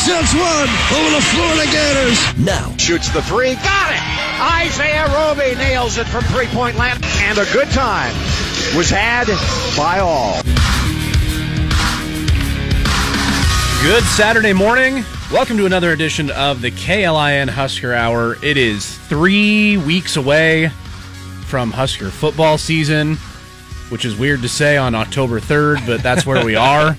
Three sets one over the Florida Gators. Now, Shoots the three. Got it. Isaiah Roby nails it from three point land. And a good time was had by all. Good Saturday morning. Welcome to another edition of the KLIN Husker Hour. It is three weeks away from Husker football season, which is weird to say on October 3rd, but that's where we are.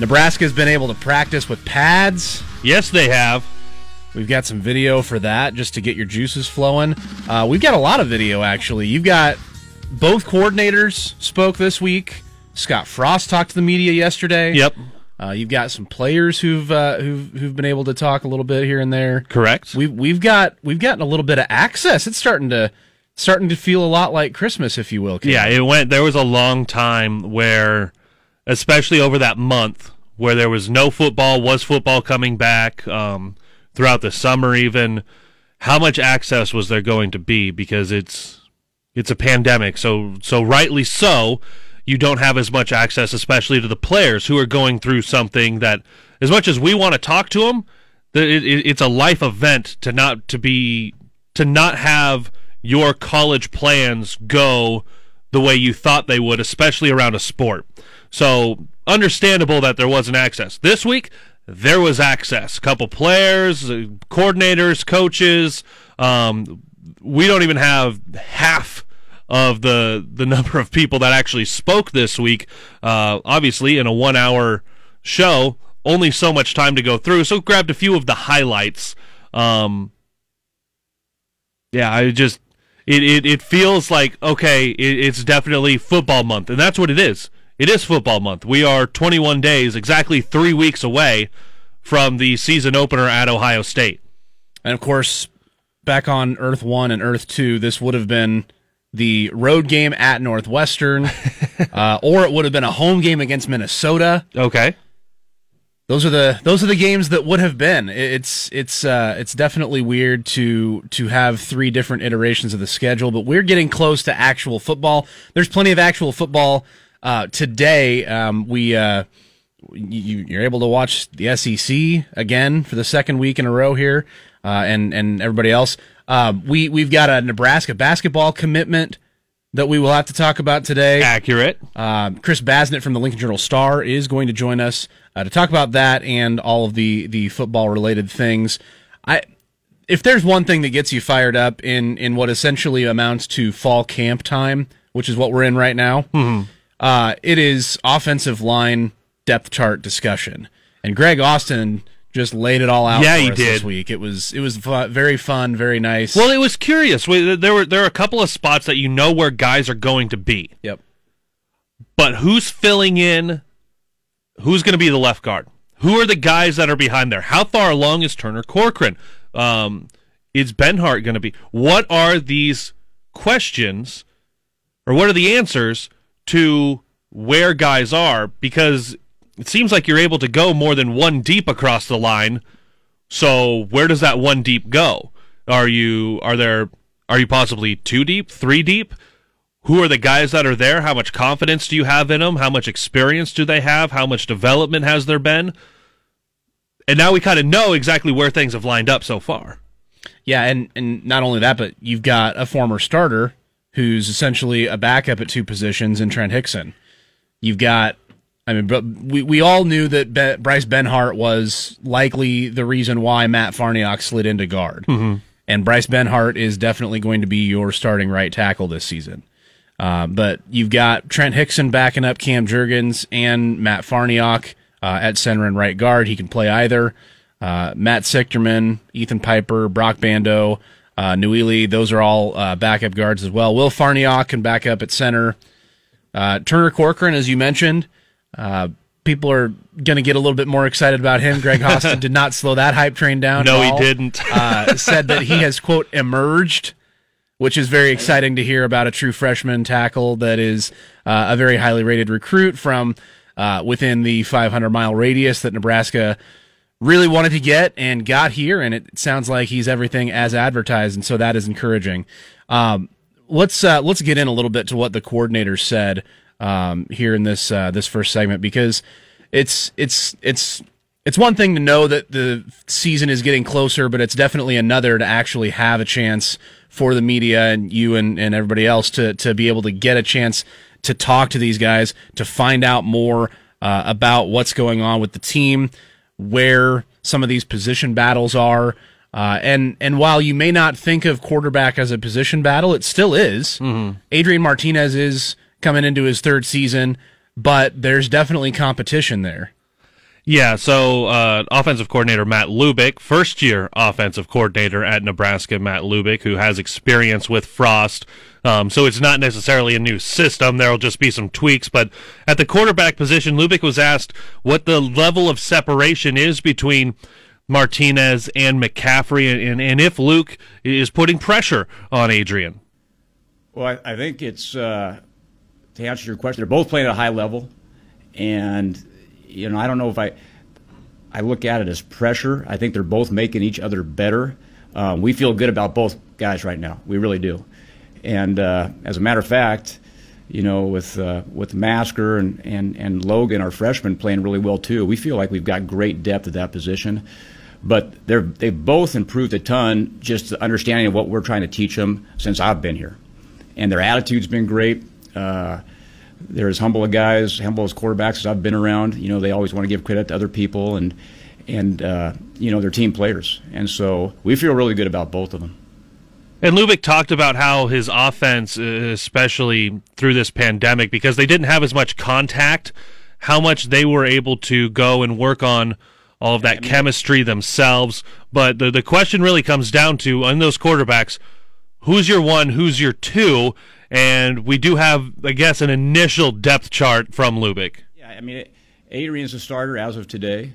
Nebraska's been able to practice with pads. Yes, they have. We've got some video for that just to get your juices flowing. Uh, we've got a lot of video, actually. You've got both coordinators spoke this week. Scott Frost talked to the media yesterday. Yep. Uh, you've got some players who've uh, who've who've been able to talk a little bit here and there. Correct. We've we've got we've gotten a little bit of access. It's starting to starting to feel a lot like Christmas, if you will. Yeah, it went. There was a long time where, especially over that month, where there was no football. Was football coming back um, throughout the summer? Even how much access was there going to be? Because it's it's a pandemic. So so rightly so, you don't have as much access, especially to the players who are going through something that, as much as we want to talk to them, it, it, it's a life event to not to be to not have your college plans go the way you thought they would, especially around a sport. So understandable that there wasn't access. This week, there was access. A couple players, uh, coordinators, coaches. Um, we don't even have half of the the number of people that actually spoke this week. Uh, obviously, in a one hour show, only so much time to go through. So grabbed a few of the highlights. Um, yeah, I just it, it, it feels like okay, it, it's definitely football month, and that's what it is. It is football month. We are 21 days, exactly three weeks away from the season opener at Ohio State. And of course, back on Earth One and Earth Two, this would have been the road game at Northwestern, uh, or it would have been a home game against Minnesota. Okay. Those are the those are the games that would have been. It's it's uh, it's definitely weird to to have three different iterations of the schedule, but we're getting close to actual football. There's plenty of actual football uh, today. Um, we uh, you, you're able to watch the SEC again for the second week in a row here, uh, and and everybody else. Uh, we we've got a Nebraska basketball commitment that we will have to talk about today. Accurate. Um, Chris Basnett from the Lincoln Journal Star is going to join us uh, to talk about that and all of the the football related things. I if there's one thing that gets you fired up in in what essentially amounts to fall camp time, which is what we're in right now, uh, it is offensive line depth chart discussion. And Greg Austin just laid it all out Yeah, he us this did. week. It was it was fu- very fun, very nice. Well, it was curious. We- There were there are a couple of spots that you know where guys are going to be, yep. but who's filling in? Who's going to be the left guard? Who are the guys that are behind there? How far along is Turner Corcoran? Um, is Benhart going to be? What are these questions, or what are the answers to where guys are? Because it seems like you're able to go more than one deep across the line. So where does that one deep go? Are you are there are you possibly two deep, three deep? Who are the guys that are there? How much confidence do you have in them? How much experience do they have? How much development has there been? And now we kind of know exactly where things have lined up so far. Yeah, and and not only that, but you've got a former starter who's essentially a backup at two positions in Trent Hixson. You've got, I mean, but we we all knew that Be- Bryce Benhart was likely the reason why Matt Farniok slid into guard, and Bryce Benhart is definitely going to be your starting right tackle this season. Uh, but you've got Trent Hixson backing up Cam Jurgens and Matt Farniok uh, at center and right guard. He can play either. Uh, Matt Sichterman, Ethan Piper, Broc Bando, uh, Nouili, those are all uh, backup guards as well. Will Farniok can back up at center. Uh, Turner Corcoran, as you mentioned, uh, people are going to get a little bit more excited about him. Greg Austin did not slow that hype train down. No, he didn't. uh, said that he has quote emerged which is very exciting to hear about a true freshman tackle that is uh, a very highly rated recruit from uh, within the 500 mile radius that Nebraska really wanted to get and got here. And it sounds like he's everything as advertised. And so that is encouraging. Um, let's, uh, let's get in a little bit to what the coordinator said um, here in this, uh, this first segment, because it's, it's, it's, it's one thing to know that the season is getting closer, but it's definitely another to actually have a chance for the media and you and, and everybody else to, to be able to get a chance to talk to these guys, to find out more uh, about what's going on with the team, where some of these position battles are. Uh, and and while you may not think of quarterback as a position battle, it still is. Mm-hmm. Adrian Martinez is coming into his third season, but there's definitely competition there. Yeah, so uh, offensive coordinator Matt Lubick, first year offensive coordinator at Nebraska, Matt Lubick, who has experience with Frost. Um, so it's not necessarily a new system. There'll just be some tweaks. But at the quarterback position, Lubick was asked what the level of separation is between Martinez and McCaffrey, and, and if Luke is putting pressure on Adrian. Well, I, I think it's, uh, to answer your question, they're both playing at a high level. And you know, I don't know if I I look at it as pressure. I think they're both making each other better. Um, we feel good about both guys right now. We really do. And uh, as a matter of fact, you know, with uh, with Masker and, and, and Logan, our freshmen, playing really well too, we feel like we've got great depth at that position. But they're they've both improved a ton, just the understanding of what we're trying to teach them since I've been here, and their attitude's been great. Uh, they're as humble as guys, humble as quarterbacks as I've been around. You know, they always want to give credit to other people, and and uh, you know they're team players, and so we feel really good about both of them. And Lubick talked about how his offense, uh, especially through this pandemic, because they didn't have as much contact, how much they were able to go and work on all of that chemistry themselves. But the the question really comes down to on those quarterbacks, who's your one, who's your two, and we do have, I guess, an initial depth chart from Lubick. Yeah, I mean, Adrian's a starter as of today,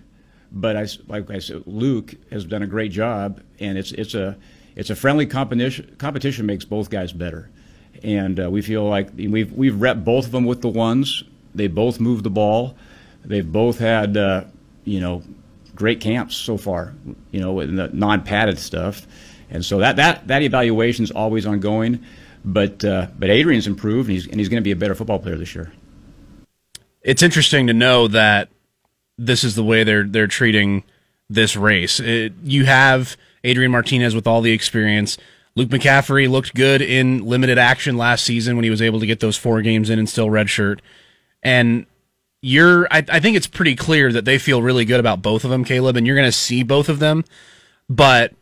but I, like I said, Luke has done a great job, and it's it's a it's a friendly competition. Competition makes both guys better, and uh, we feel like we've we've rep both of them with the ones. They both move the ball. They've both had uh, you know great camps so far. You know, in the non-padded stuff, and so that that that evaluation is always ongoing. But uh, but Adrian's improved, and he's and he's going to be a better football player this year. It's interesting to know that this is the way they're they're treating this race. It, you have Adrian Martinez with all the experience. Luke McCaffrey looked good in limited action last season when he was able to get those four games in and still redshirt. And you're, I, I think it's pretty clear that they feel really good about both of them, Caleb, and you're going to see both of them. But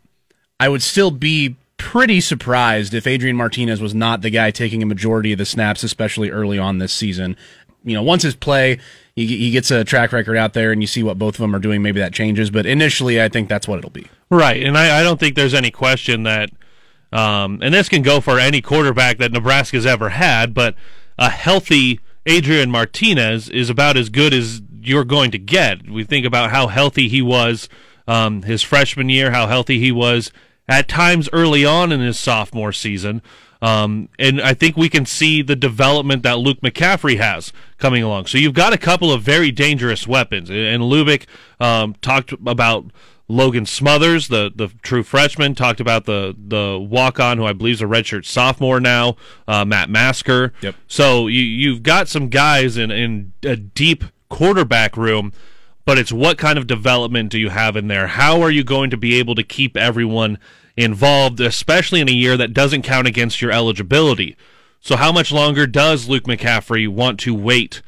I would still be pretty surprised if Adrian Martinez was not the guy taking a majority of the snaps, especially early on this season. You know, once his play, he, he gets a track record out there and you see what both of them are doing, maybe that changes. But initially, I think that's what it'll be. Right. And I, I don't think there's any question that, um, and this can go for any quarterback that Nebraska's ever had, but a healthy Adrian Martinez is about as good as you're going to get. We think about how healthy he was um, his freshman year, how healthy he was at times early on in his sophomore season. Um, and I think we can see the development that Luke McCaffrey has coming along. So you've got a couple of very dangerous weapons. And Lubick um, talked about Logan Smothers, the, the true freshman, talked about the, the walk on, who I believe is a redshirt sophomore now, uh, Matt Masker. Yep. So you, you've got some guys in, in a deep quarterback room but it's what kind of development do you have in there? How are you going to be able to keep everyone involved, especially in a year that doesn't count against your eligibility? So, how much longer does Luke McCaffrey want to wait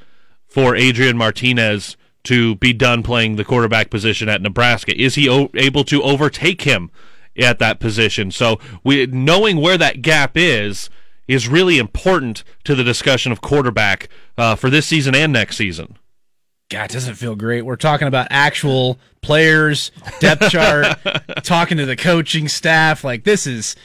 for Adrian Martinez to be done playing the quarterback position at Nebraska? Is he o- able to overtake him at that position? So, we knowing where that gap is is really important to the discussion of quarterback uh, for this season and next season. God, it doesn't feel great. We're talking about actual players, depth chart, talking to the coaching staff. Like this is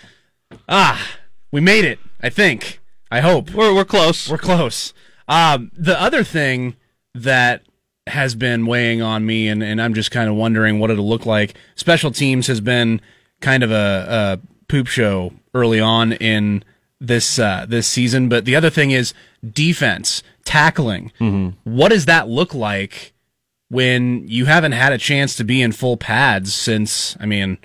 ah, we made it. I think. I hope we're we're close. We're close. Um, the other thing that has been weighing on me, and, and I'm just kind of wondering what it'll look like. Special teams has been kind of a, a poop show early on in this uh, this season. But the other thing is defense, tackling. What does that look like when you haven't had a chance to be in full pads since? I mean,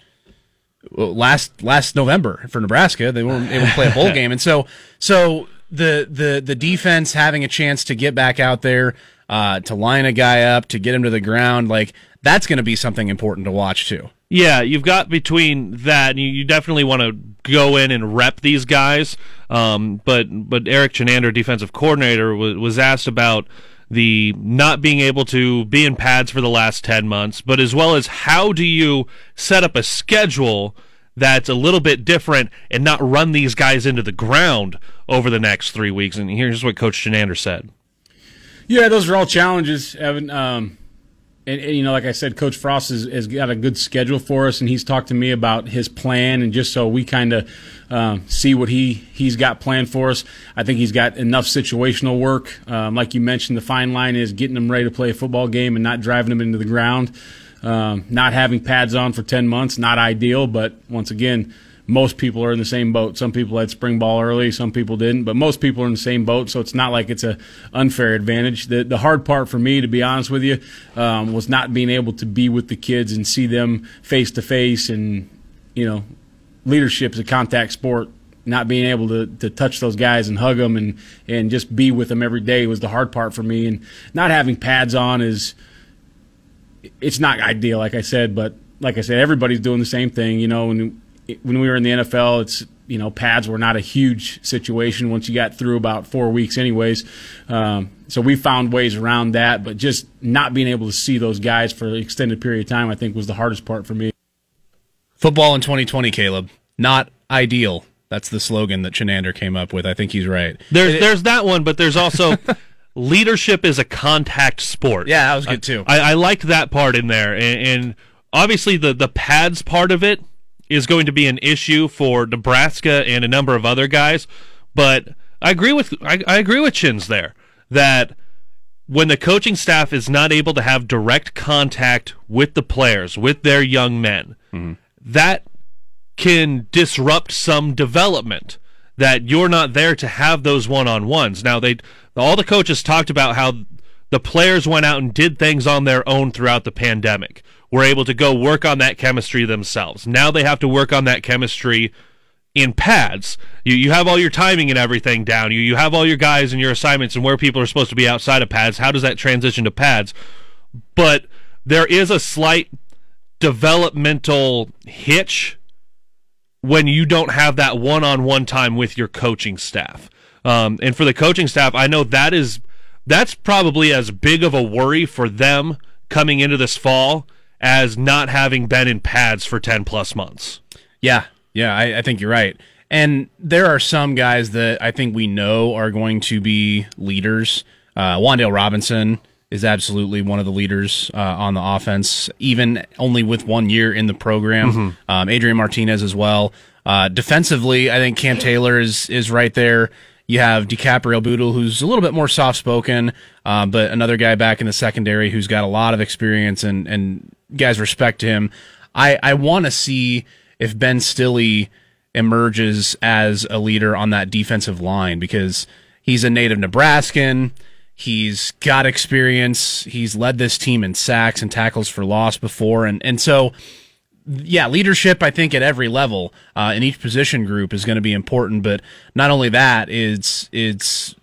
last last November for Nebraska, they weren't able to play a bowl game, and so so the the the defense having a chance to get back out there uh, to line a guy up to get him to the ground, like that's going to be something important to watch too. Yeah, you've got between that, and you, you definitely want to go in and rep these guys. Um, but but Erik Chinander, defensive coordinator, was, was asked about the not being able to be in pads for the last ten months, but as well as how do you set up a schedule that's a little bit different and not run these guys into the ground over the next three weeks. And here's what Coach Chinander said. Yeah, those are all challenges, Evan. Um, and, and, you know, like I said, Coach Frost has, has, got a good schedule for us, and he's talked to me about his plan, and just so we kind of um, see what he he's got planned for us. I think he's got enough situational work. Um, like you mentioned, the fine line is getting them ready to play a football game and not driving them into the ground. Um, not having pads on for ten months, not ideal, but once again most people are in the same boat. Some people had spring ball early, some people didn't, but most people are in the same boat. So it's not like it's a unfair advantage. The the hard part for me, to be honest with you, um, was not being able to be with the kids and see them face to face, and you know, leadership is a contact sport. Not being able to, to touch those guys and hug them and, and just be with them every day was the hard part for me. And not having pads on is it's not ideal, like I said, but like I said, everybody's doing the same thing. You know, when when we were in the NFL, it's you know pads were not a huge situation once you got through about four weeks, anyways. Um, so we found ways around that, but just not being able to see those guys for an extended period of time, I think, was the hardest part for me. Football in 2020, Caleb, not ideal. That's the slogan that Chinander came up with. I think he's right. There's there's that one, but there's also leadership is a contact sport. Yeah, that was good too. I, I liked that part in there, and, and obviously the the pads part of it is going to be an issue for Nebraska and a number of other guys. But I agree with I, I agree with Chins there that when the coaching staff is not able to have direct contact with the players, with their young men, mm-hmm. that can disrupt some development. That you're not there to have those one on ones. Now they all the coaches talked about how the players went out and did things on their own throughout the pandemic were able to go work on that chemistry themselves. Now they have to work on that chemistry in pads. You you have all your timing and everything down. You you have all your guys and your assignments and where people are supposed to be outside of pads. How does that transition to pads? But there is a slight developmental hitch when you don't have that one-on-one time with your coaching staff. Um, and for the coaching staff, I know that is that's probably as big of a worry for them coming into this fall as not having been in pads for 10 plus months. Yeah, yeah, I, I, think you're right. And there are some guys that I think we know are going to be leaders. Uh, Wan'Dale Robinson is absolutely one of the leaders uh, on the offense, even only with one year in the program. Mm-hmm. Um, Adrian Martinez as well. Uh, defensively, I think Cam Taylor is is right there. You have DiCaprio Bootle, who's a little bit more soft spoken, uh, but another guy back in the secondary who's got a lot of experience and, and guys respect him. I, I want to see if Ben Stille emerges as a leader on that defensive line because he's a native Nebraskan. He's got experience. He's led this team in sacks and tackles for loss before. And, and so yeah, leadership, I think, at every level uh, in each position group is going to be important. But not only that, it's it's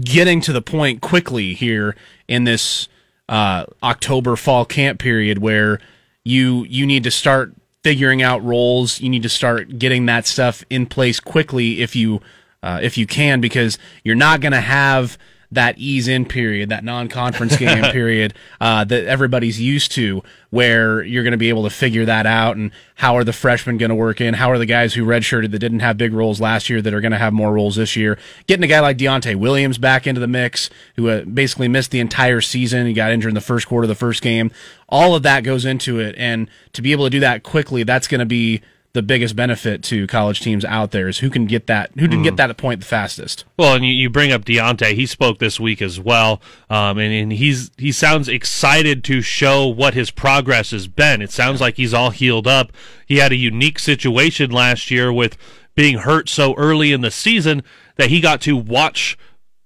getting to the point quickly here in this uh, October fall camp period where you you need to start figuring out roles. You need to start getting that stuff in place quickly if you uh, if you can, because you're not going to have that ease in period, that non conference game period uh, that everybody's used to, where you're going to be able to figure that out and how are the freshmen going to work in? How are the guys who redshirted that didn't have big roles last year that are going to have more roles this year? Getting a guy like Deontay Williams back into the mix, who uh, basically missed the entire season. He got injured in the first quarter of the first game. All of that goes into it. And to be able to do that quickly, that's going to be the biggest benefit to college teams out there is who can get that who can get that point the fastest. Well, and you, you bring up Deontay. He spoke this week as well, um, and, and he's he sounds excited to show what his progress has been. It sounds like he's all healed up. He had a unique situation last year with being hurt so early in the season that he got to watch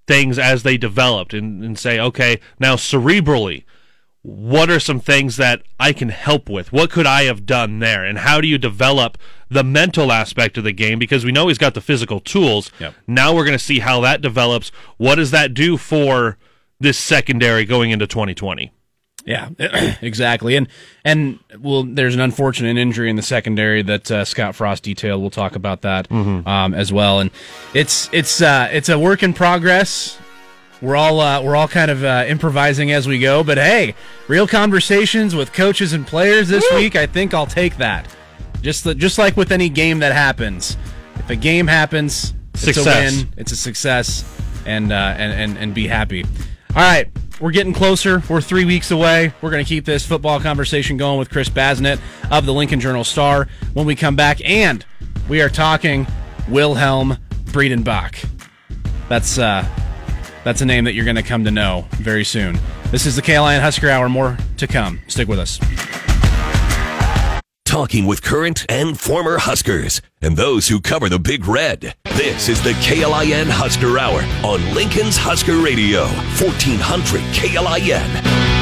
things as they developed and, and say, okay, now cerebrally, what are some things that I can help with? What could I have done there? And how do you develop the mental aspect of the game? Because we know he's got the physical tools. Yep. Now we're going to see how that develops. What does that do for this secondary going into 2020? Yeah, exactly. And and well, there's an unfortunate injury in the secondary that uh, Scott Frost detailed. We'll talk about that um, as well. And it's it's uh, it's a work in progress. We're all uh, we're all kind of uh, improvising as we go. But hey, real conversations with coaches and players this week. I think I'll take that. Just the, just like with any game that happens, if a game happens, it's Success. a win. It's a success, and uh, and and and be happy. All right, we're getting closer. We're three weeks away. We're going to keep this football conversation going with Chris Basnett of the Lincoln Journal Star when we come back, and we are talking Wilhelm Breidenbach. That's uh, that's a name that you're going to come to know very soon. This is the KLIN Husker Hour. More to come. Stick with us. Talking with current and former Huskers and those who cover the Big Red. This is the KLIN Husker Hour on Lincoln's Husker Radio, 1400 KLIN.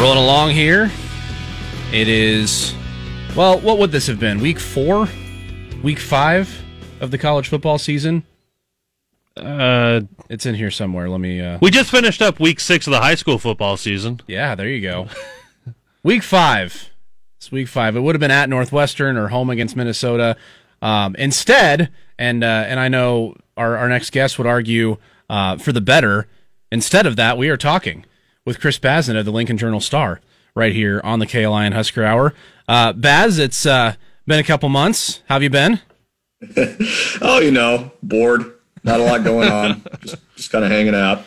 Rolling along here. It is, well, what would this have been? Week four? Week five of the college football season? Uh, It's in here somewhere. Let me, uh, we just finished up week six of the high school football season. yeah, there you go. week five. It's week five. It would have been at Northwestern or home against Minnesota. Um, instead, and, uh, and I know our, our next guest would argue, uh, for the better. Instead of that, we are talking with Chris Bazin of the Lincoln Journal Star right here on the KLIN Husker Hour. Uh, Baz, it's uh, been a couple months. How have you been? Oh, you know, bored. Not a lot going on. just just kind of hanging out.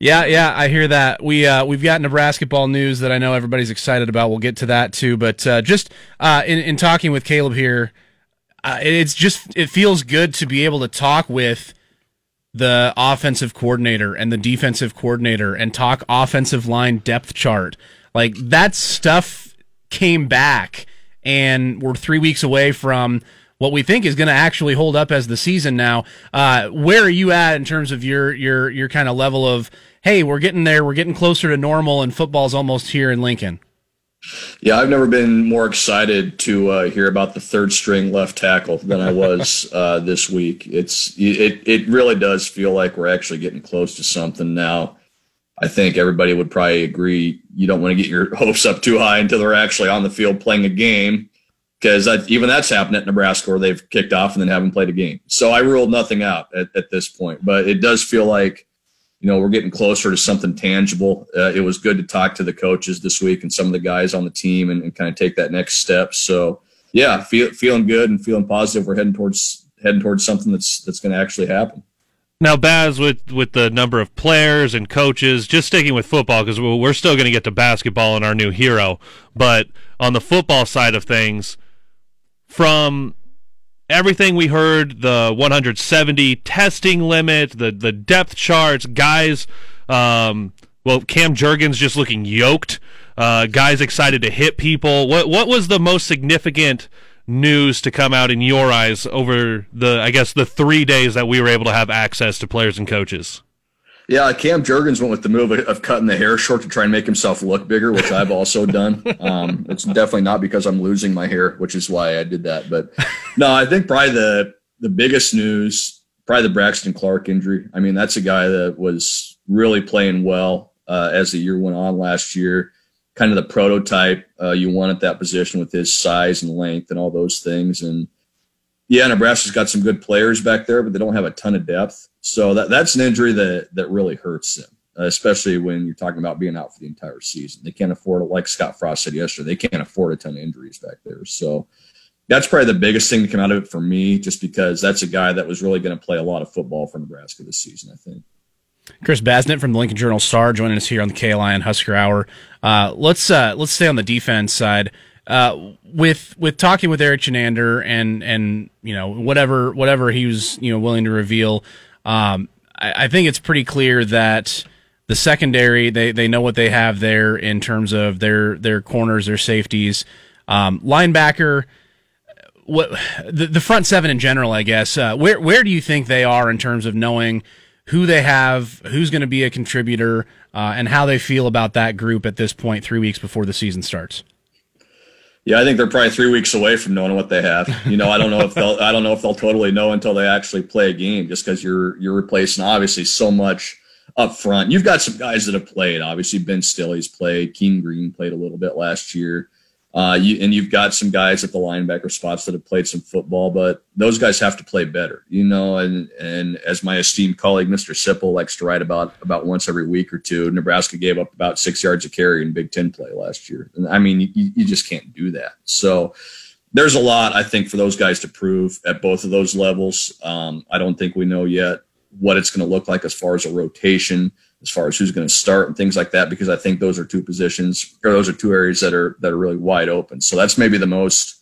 Yeah, yeah, I hear that. We uh, we've got Nebraska ball news that I know everybody's excited about. We'll get to that too. But uh, just uh, in in talking with Caleb here, uh, it's just it feels good to be able to talk with the offensive coordinator and the defensive coordinator and talk offensive line depth chart. Like that stuff came back, and we're three weeks away from what we think is going to actually hold up as the season now. Uh, where are you at in terms of your your your kind of level of hey, we're getting there, we're getting closer to normal, and football's almost here in Lincoln? Yeah, I've never been more excited to uh, hear about the third string left tackle than I was uh, this week. It's it it really does feel like we're actually getting close to something now. I think everybody would probably agree. You don't want to get your hopes up too high until they're actually on the field playing a game, because even that's happened at Nebraska where they've kicked off and then haven't played a game. So I ruled nothing out at, at this point, but it does feel like you know, we're getting closer to something tangible. Uh, it was good to talk to the coaches this week and some of the guys on the team and, and kind of take that next step. So, yeah, feel, feeling good and feeling positive. We're heading towards heading towards something that's that's going to actually happen. Now, Baz, with with the number of players and coaches, just sticking with football because we're still going to get to basketball and our new hero. But on the football side of things, from everything we heard, the 170 testing limit, the the depth charts, guys. Um, well, Cam Jurgens just looking yoked. Uh, guys excited to hit people. What what was the most significant news to come out in your eyes over the I guess the three days that we were able to have access to players and coaches? Yeah, Cam Jurgens went with the move of cutting the hair short to try and make himself look bigger, which I've also done. Um, it's definitely not because I'm losing my hair, which is why I did that. But no, I think probably the the biggest news, probably the Braxton Clark injury. I mean, that's a guy that was really playing well uh, as the year went on last year. Kind of the prototype uh, you want at that position with his size and length and all those things. And yeah, Nebraska's got some good players back there, but they don't have a ton of depth. So that that's an injury that that really hurts them, uh, especially when you're talking about being out for the entire season. They can't afford it, like Scott Frost said yesterday. They can't afford a ton of injuries back there. So that's probably the biggest thing to come out of it for me, just because that's a guy that was really going to play a lot of football for Nebraska this season. I think. Chris Basnett from the Lincoln Journal Star joining us here on the KLIN Husker Hour. Uh, let's uh, let's stay on the defense side. Uh, with with talking with Erik Chinander and and you know whatever whatever he was you know willing to reveal, um, I, I think it's pretty clear that the secondary they they know what they have there in terms of their their corners, their safeties, um, linebacker. What the, the front seven in general, I guess. Uh, where where do you think they are in terms of knowing who they have, who's going to be a contributor, uh, and how they feel about that group at this point, three weeks before the season starts? Yeah, I think they're probably three weeks away from knowing what they have. You know, I don't know if they'll I don't know if they'll totally know until they actually play a game, just because you're you're replacing obviously so much up front. You've got some guys that have played. Obviously, Ben Stille's played. Keem Green played a little bit last year. Uh, you, and you've got some guys at the linebacker spots that have played some football, but those guys have to play better, you know. And and as my esteemed colleague Mr. Sipple likes to write about about once every week or two, Nebraska gave up about six yards of carry in Big Ten play last year. And I mean, you, you just can't do that. So there's a lot I think for those guys to prove at both of those levels. Um, I don't think we know yet what it's going to look like as far as a rotation as far as who's going to start and things like that because I think those are two positions or those are two areas that are that are really wide open. So that's maybe the most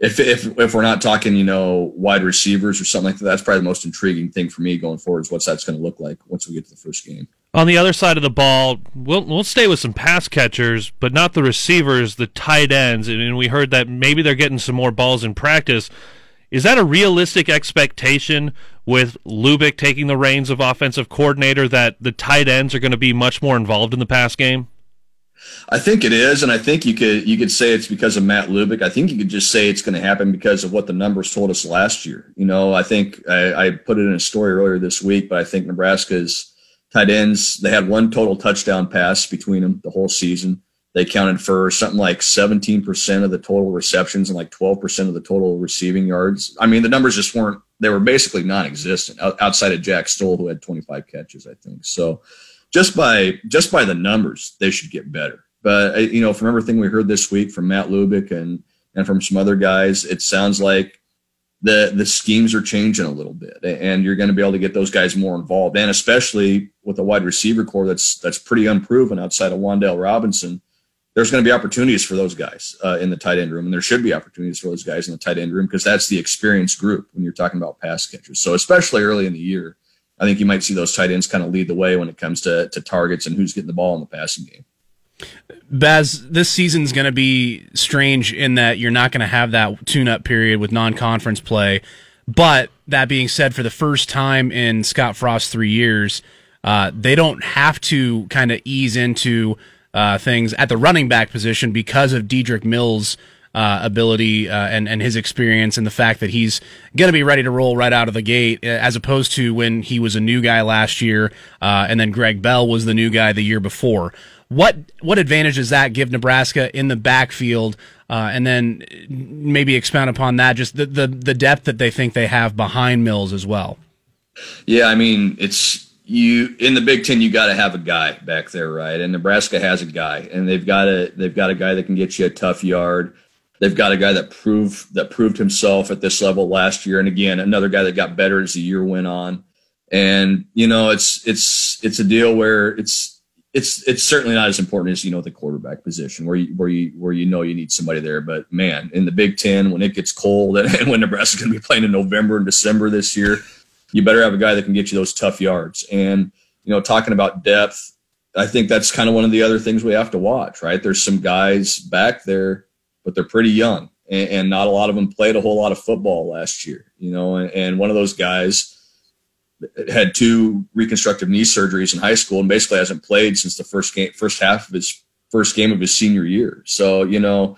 if if if we're not talking, you know, wide receivers or something like that, that's probably the most intriguing thing for me going forward is what's that's going to look like once we get to the first game. On the other side of the ball, we'll we'll stay with some pass catchers, but not the receivers, the tight ends. And we heard that maybe they're getting some more balls in practice. Is that a realistic expectation with Lubick taking the reins of offensive coordinator that the tight ends are going to be much more involved in the pass game? I think it is, and I think you could you could say it's because of Matt Lubick. I think you could just say it's going to happen because of what the numbers told us last year. You know, I think I, I put it in a story earlier this week, but I think Nebraska's tight ends they had one total touchdown pass between them the whole season. They counted for something like 17% of the total receptions and like 12% of the total receiving yards. I mean, the numbers just weren't, they were basically non existent outside of Jack Stoll, who had 25 catches, I think. So just by, just by the numbers, they should get better. But, uh, you know, from everything we heard this week from Matt Lubick and, and from some other guys, it sounds like the the schemes are changing a little bit, and you're going to be able to get those guys more involved, and especially with a wide receiver corps that's that's pretty unproven outside of Wan'Dale Robinson there's going to be opportunities for those guys uh, in the tight end room, and there should be opportunities for those guys in the tight end room because that's the experienced group when you're talking about pass catchers. So especially early in the year, I think you might see those tight ends kind of lead the way when it comes to to targets and who's getting the ball in the passing game. Baz, this season's going to be strange in that you're not going to have that tune-up period with non-conference play. But that being said, for the first time in Scott Frost's three years, uh, they don't have to kind of ease into uh, things at the running back position because of Dedrick Mills' uh, ability uh, and and his experience and the fact that he's going to be ready to roll right out of the gate, uh, as opposed to when he was a new guy last year, uh, and then Greg Bell was the new guy the year before. What what advantage does that give Nebraska in the backfield? Uh, and then maybe expound upon that, just the, the the depth that they think they have behind Mills as well. Yeah, I mean it's you in the Big Ten, you got to have a guy back there, right? And Nebraska has a guy, and they've got a they've got a guy that can get you a tough yard. They've got a guy that proved that proved himself at this level last year, and again, another guy that got better as the year went on. And you know, it's it's it's a deal where it's it's it's certainly not as important as you know the quarterback position where you where you where you know you need somebody there. But man, in the Big Ten, when it gets cold and, when Nebraska's going to be playing in November and December this year you better have a guy that can get you those tough yards. And, you know, talking about depth, I think that's kind of one of the other things we have to watch, right? There's some guys back there, but they're pretty young and, and not a lot of them played a whole lot of football last year, you know, and, and one of those guys had two reconstructive knee surgeries in high school and basically hasn't played since the first game, first half of his first game of his senior year. So, you know,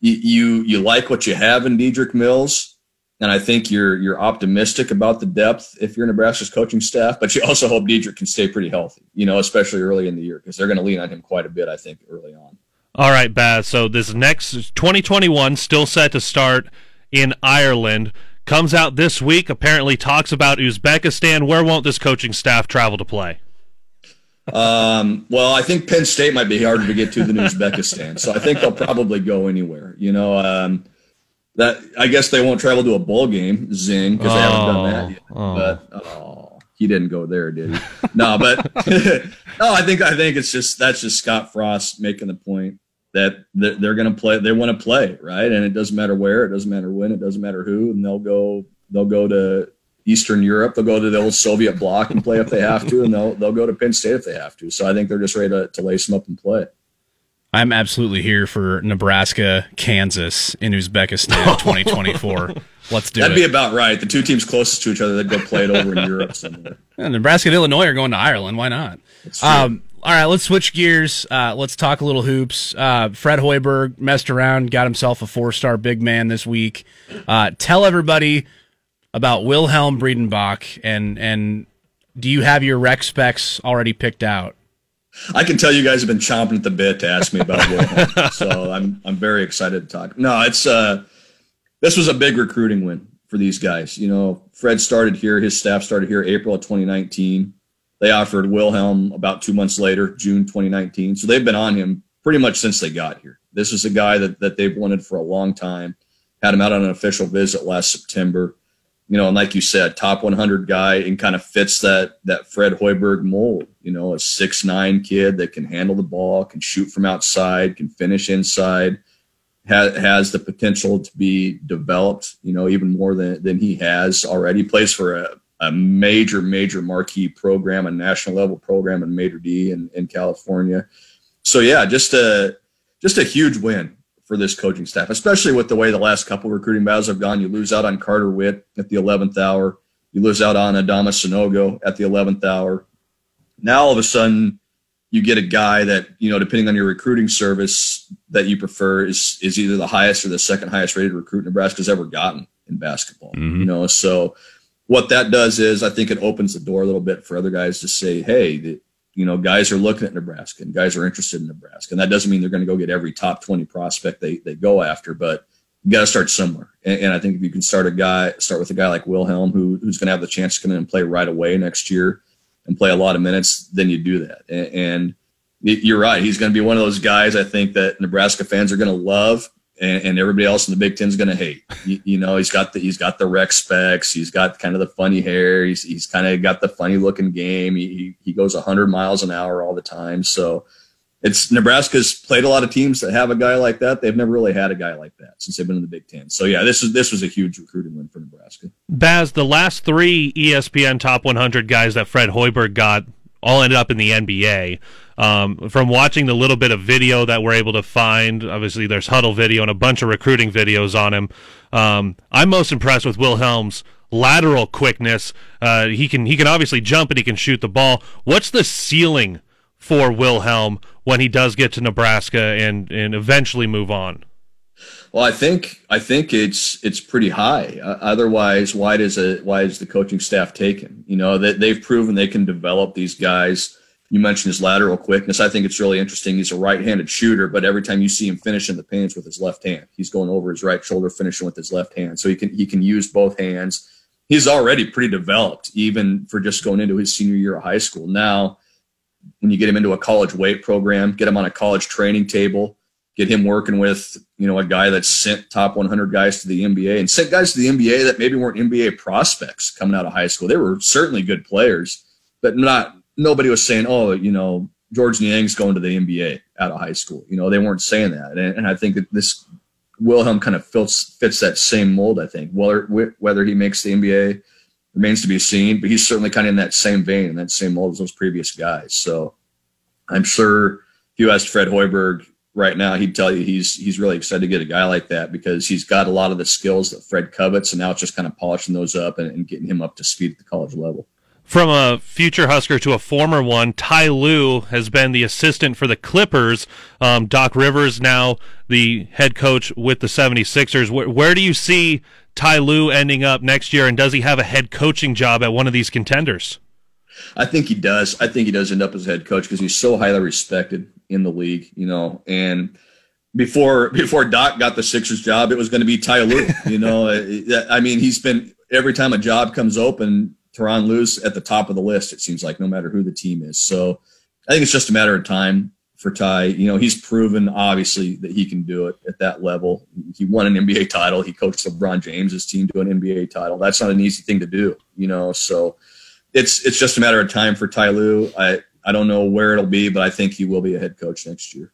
you, you, you like what you have in Dedrick Mills and I think you're you're optimistic about the depth if you're Nebraska's coaching staff, but you also hope Dedrick can stay pretty healthy, you know, especially early in the year because they're going to lean on him quite a bit, I think, early on. All right, Baz. So this next 2021 still set to start in Ireland comes out this week. Apparently talks about Uzbekistan. Where won't this coaching staff travel to play? Um, well, I think Penn State might be harder to get to than Uzbekistan, so I think they'll probably go anywhere. You know. Um, that I guess they won't travel to a bowl game, zing, because oh, they haven't done that oh. yet. Oh. But oh, he didn't go there, did he? no, but no, I think I think it's just that's just Scott Frost making the point. that they're going to play. They want to play, right? And it doesn't matter where, it doesn't matter when, it doesn't matter who, and they'll go. They'll go to Eastern Europe. They'll go to the old Soviet bloc and play if they have to, and they'll they'll go to Penn State if they have to. So I think they're just ready to, to lace them up and play. I'm absolutely here for Nebraska, Kansas in Uzbekistan 2024. Let's do That'd it. be about right. The two teams closest to each other, they'd go play it over in Europe somewhere. Yeah, Nebraska and Illinois are going to Ireland. Why not? Um, all right, let's switch gears. Uh, let's talk a little hoops. Uh, Fred Hoiberg messed around, got himself a four star big man this week. Uh, tell everybody about Wilhelm Breidenbach and and do you have your rec specs already picked out? I can tell you guys have been chomping at the bit to ask me about Wilhelm, so I'm I'm very excited to talk. No, it's uh, this was a big recruiting win for these guys. You know, Fred started here, his staff started here April of 2019. They offered Wilhelm about two months later, June 2019. So they've been on him pretty much since they got here. This is a guy that, that they've wanted for a long time. Had him out on an official visit last September. You know, and like you said, top 100 guy and kind of fits that that Fred Hoiberg mold. You know, a six nine kid that can handle the ball, can shoot from outside, can finish inside, has, has the potential to be developed. You know, even more than than he has already. Plays for a, a major, major marquee program, a national level program in Mater Dei in, in California. So yeah, just a just a huge win for this coaching staff, especially with the way the last couple recruiting battles have gone. You lose out on Carter Whitt at the 11th hour. You lose out on Adama Sanogo at the 11th hour. Now all of a sudden, you get a guy that you know, depending on your recruiting service that you prefer, is is either the highest or the second highest rated recruit Nebraska's ever gotten in basketball. Mm-hmm. You know, so what that does is I think it opens the door a little bit for other guys to say, hey, the, you know, guys are looking at Nebraska and guys are interested in Nebraska. And that doesn't mean they're going to go get every top 20 prospect they, they go after, but you got to start somewhere. And, and, I think if you can start a guy, start with a guy like Wilhelm, who, who's going to have the chance to come in and play right away next year and play a lot of minutes, then you do that. And, and you're right. He's going to be one of those guys I think that Nebraska fans are going to love and, and, everybody else in the Big Ten is going to hate. You, you, know, he's got the he's got the rec specs. He's got kind of the funny hair. He's he's kind of got the funny looking game. He he goes 100 miles an hour all the time. So it's Nebraska's played a lot of teams that have a guy like that. They've never really had a guy like that since they've been in the Big Ten. So yeah, this is this was a huge recruiting win for Nebraska. Baz, the last three ESPN Top 100 guys that Fred Hoiberg got all ended up in the NBA. Um, from watching the little bit of video that we're able to find, obviously there's huddle video and a bunch of recruiting videos on him. Um, I'm most impressed with Wilhelm's lateral quickness. Uh, he can he can obviously jump and he can shoot the ball. What's the ceiling for Wilhelm when he does get to Nebraska and and eventually move on? Well, I think I think it's it's pretty high. Uh, otherwise, why does it why is the coaching staff taken? You know that they've proven they can develop these guys. You mentioned his lateral quickness. I think it's really interesting. He's a right-handed shooter, but every time you see him finish in the paints with his left hand, he's going over his right shoulder, finishing with his left hand. So he can he can use both hands. He's already pretty developed, even for just going into his senior year of high school. Now, when you get him into a college weight program, get him on a college training table get him working with you know a guy that sent top 100 guys to the NBA and sent guys to the NBA that maybe weren't NBA prospects coming out of high school. They were certainly good players, but not nobody was saying, oh, you know, George Niang's going to the NBA out of high school. You know, they weren't saying that, and, and I think that this Wilhelm kind of fits fits that same mold. I think whether whether he makes the NBA remains to be seen, but he's certainly kind of in that same vein, in that same mold as those previous guys. So I'm sure if you asked Fred Hoiberg right now, he'd tell you he's he's really excited to get a guy like that because he's got a lot of the skills that Fred covets, and now it's just kind of polishing those up and, and getting him up to speed at the college level. From a future Husker to a former one, Ty Lue has been the assistant for the Clippers. Um, Doc Rivers now the head coach with the 76ers. Where, where do you see Ty Lue ending up next year, and does he have a head coaching job at one of these contenders? I think he does. I think he does end up as head coach because he's so highly respected in the league, you know, and before before Doc got the Sixers job, it was going to be Ty Lue. You know, I mean, he's been every time a job comes open, Tyronn Lue's at the top of the list. It seems like no matter who the team is. So I think it's just a matter of time for Ty. You know, he's proven obviously that he can do it at that level. He won an NBA title. He coached LeBron James's team to an NBA title. That's not an easy thing to do. You know, so it's it's just a matter of time for Ty Lue. I I don't know where it'll be, but I think he will be a head coach next year.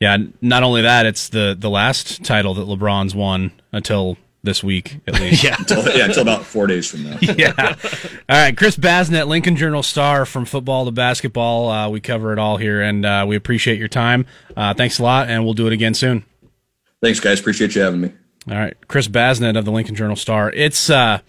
Yeah, not only that, it's the the last title that LeBron's won until this week, at least. Yeah. Until, yeah, until about four days from now. yeah. All right, Chris Basnett, Lincoln Journal star from football to basketball. Uh, we cover it all here, and uh, we appreciate your time. Uh, thanks a lot, and we'll do it again soon. Thanks, guys. Appreciate you having me. All right, Chris Basnett of the Lincoln Journal Star. It's uh,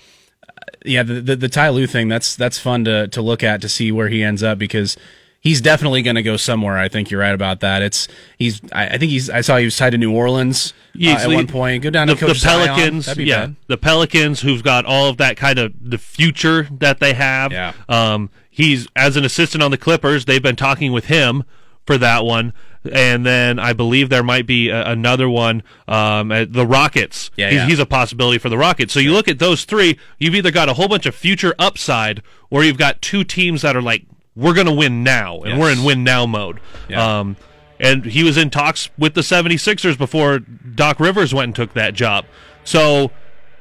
yeah, the the, the Ty Lue thing. That's that's fun to to look at to see where he ends up because he's definitely going to go somewhere. I think you're right about that. It's he's. I, I think he's. I saw he was tied to New Orleans uh, at one point. Go down the, to Coach the Pelicans. Yeah, bad. the Pelicans, who've got all of that kind of the future that they have. Yeah. Um, he's as an assistant on the Clippers. They've been talking with him for that one, and then I believe there might be a, another one. Um, at the Rockets. Yeah, he's, yeah. he's a possibility for the Rockets. So you look at those three. You've either got a whole bunch of future upside, or you've got two teams that are like, we're going to win now, and Yes. we're in win now mode. Yeah. Um, and he was in talks with the 76ers before Doc Rivers went and took that job. So,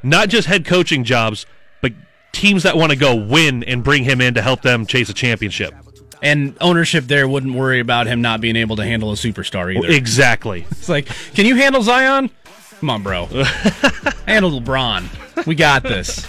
not just head coaching jobs, but teams that want to go win and bring him in to help them chase a championship. And ownership there wouldn't worry about him not being able to handle a superstar either. Exactly. It's like, can you handle Zion? Come on, bro. handle LeBron. We got this.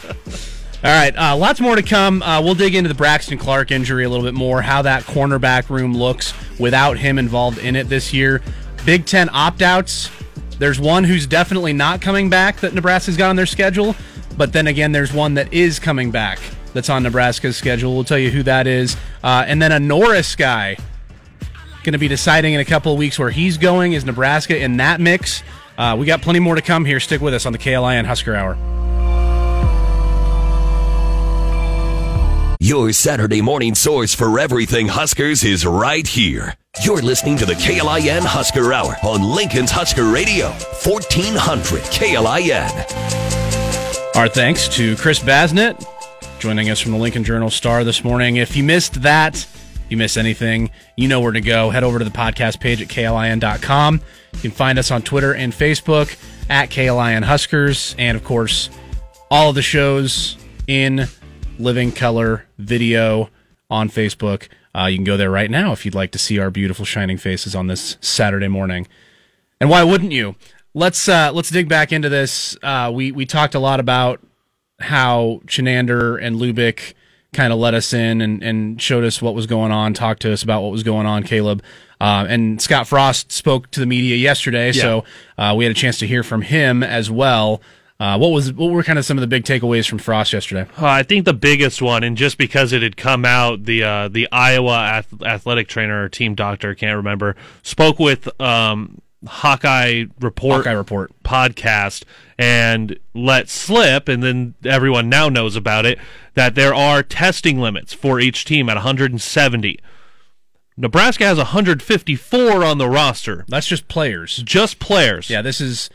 All right, uh, lots more to come. Uh, we'll dig into the Braxton Clark injury a little bit more, how that cornerback room looks without him involved in it this year. Big Ten opt outs. There's one who's definitely not coming back that Nebraska's got on their schedule, but then again, there's one that is coming back that's on Nebraska's schedule. We'll tell you who that is. Uh, and then a Norris guy going to be deciding in a couple of weeks where he's going. Is Nebraska in that mix? Uh, we got plenty more to come here. Stick with us on the KLIN Husker Hour. Your Saturday morning source for everything Huskers is right here. You're listening to the KLIN Husker Hour on Lincoln's Husker Radio, 1400 KLIN. Our thanks to Chris Basnett joining us from the Lincoln Journal Star this morning. If you missed that, you missed anything, you know where to go. Head over to the podcast page at klin.com. You can find us on Twitter and Facebook at KLIN Huskers. And of course, all of the shows in living color video on Facebook. Uh, you can go there right now if you'd like to see our beautiful shining faces on this Saturday morning. And why wouldn't you? Let's uh, let's dig back into this. Uh, we we talked a lot about how Chinander and Lubick kind of let us in and, and showed us what was going on, talked to us about what was going on, Caleb. Uh, and Scott Frost spoke to the media yesterday, so uh, we had a chance to hear from him as well. Uh, what was what were kind of some of the big takeaways from Frost yesterday? Uh, I think the biggest one, and just because it had come out, the uh, the Iowa ath- athletic trainer or team doctor, I can't remember, spoke with um, Hawkeye Report Hawkeye Report. podcast and let slip, and then everyone now knows about it that there are testing limits for each team at 170. Nebraska has 154 on the roster, That's just players. just players. Yeah, this is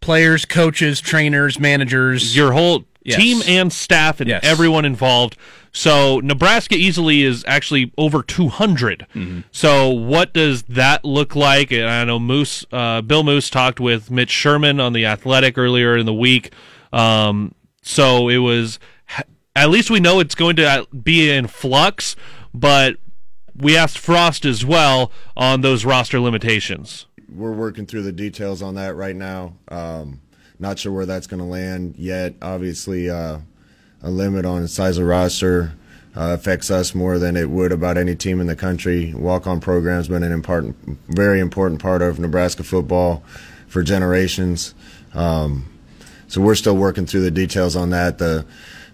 players, coaches, trainers, managers. your whole Yes. team and staff and Yes. everyone involved. So Nebraska easily is actually over 200. Mm-hmm. So what does that look like? And I know Moos, uh, Bill Moos talked with Mitch Sherman on the Athletic earlier in the week. Um, so it was at least we know it's going to uh, be in flux, but we asked Frost as well on those roster limitations. We're working through the details on that right now. Um, not sure where that's going to land yet. Obviously, uh, a limit on size of roster uh, affects us more than it would about any team in the country. Walk-on program's been an important, very important part of Nebraska football for generations. Um, so we're still working through the details on that. The,